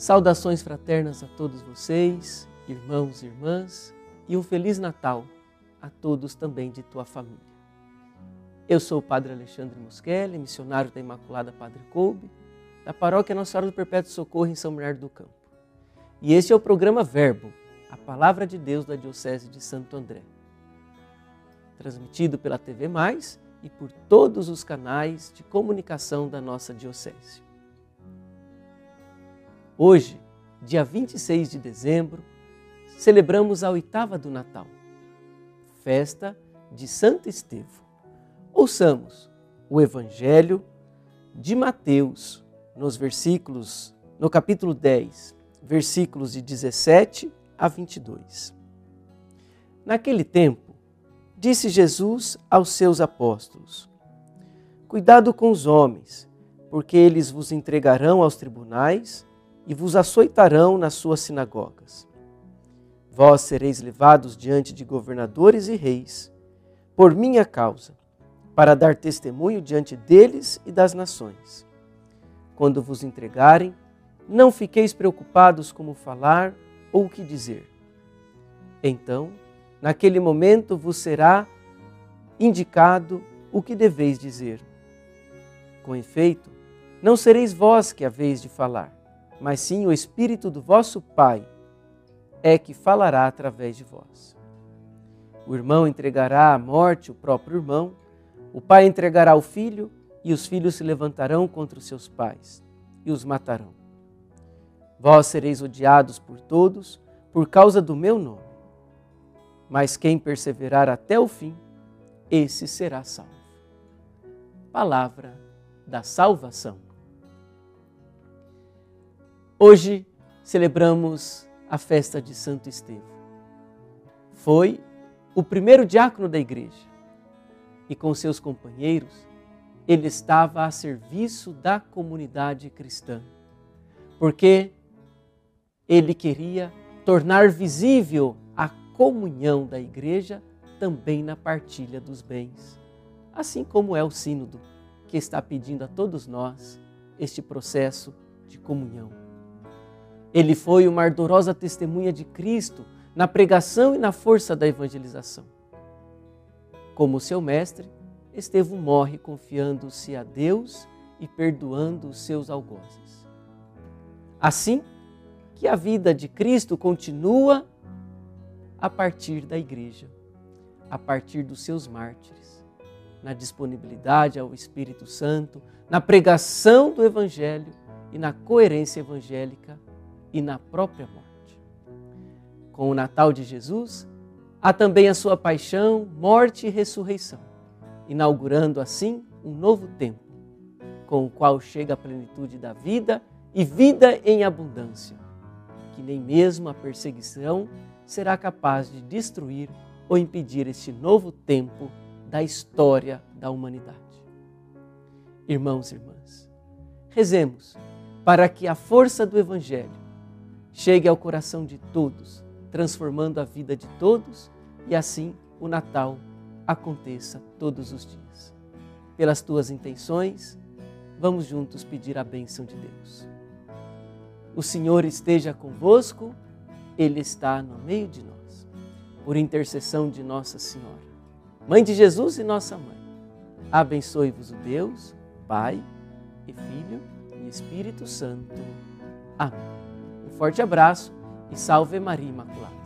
Saudações fraternas a todos vocês, irmãos e irmãs, e um Feliz Natal a todos também de tua família. Eu sou o Padre Alexandre Muschelli, missionário da Imaculada Padre Coube, da paróquia Nossa Senhora do Perpétuo Socorro em São Bernardo do Campo. E este é o programa Verbo, a Palavra de Deus da Diocese de Santo André. Transmitido pela TV Mais e por todos os canais de comunicação da nossa Diocese. Hoje, dia 26 de dezembro, celebramos a oitava do Natal, festa de Santo Estevão. Ouçamos o Evangelho de Mateus, nos versículos, no capítulo 10, versículos de 17 a 22. Naquele tempo, disse Jesus aos seus apóstolos: Cuidado com os homens, porque eles vos entregarão aos tribunais e vos açoitarão nas suas sinagogas. Vós sereis levados diante de governadores e reis, por minha causa, para dar testemunho diante deles e das nações. Quando vos entregarem, não fiqueis preocupados como falar ou o que dizer. Então, naquele momento vos será indicado o que deveis dizer. Com efeito, não sereis vós que haveis de falar, mas sim o Espírito do vosso Pai é que falará através de vós. O irmão entregará à morte o próprio irmão, o pai entregará o filho, e os filhos se levantarão contra os seus pais e os matarão. Vós sereis odiados por todos por causa do meu nome. Mas quem perseverar até o fim, esse será salvo. Palavra da salvação. Hoje celebramos a festa de Santo Estevão. Foi o primeiro diácono da igreja e com seus companheiros, ele estava a serviço da comunidade cristã, porque ele queria tornar visível a comunhão da igreja também na partilha dos bens, assim como é o Sínodo, que está pedindo a todos nós este processo de comunhão. Ele foi uma ardorosa testemunha de Cristo na pregação e na força da evangelização. Como seu mestre, Estevão morre confiando-se a Deus e perdoando os seus algozes. Assim que a vida de Cristo continua a partir da igreja, a partir dos seus mártires, na disponibilidade ao Espírito Santo, na pregação do Evangelho e na coerência evangélica e na própria morte. Com o Natal de Jesus, há também a sua paixão, morte e ressurreição, inaugurando assim um novo tempo, com o qual chega a plenitude da vida e vida em abundância, que nem mesmo a perseguição será capaz de destruir ou impedir este novo tempo da história da humanidade. Irmãos e irmãs, rezemos para que a força do Evangelho chegue ao coração de todos, transformando a vida de todos e assim o Natal aconteça todos os dias. Pelas tuas intenções, vamos juntos pedir a bênção de Deus. O Senhor esteja convosco, Ele está no meio de nós. Por intercessão de Nossa Senhora, Mãe de Jesus e Nossa Mãe, abençoe-vos o Deus, Pai e Filho e Espírito Santo. Amém forte abraço e salve Maria Imaculada.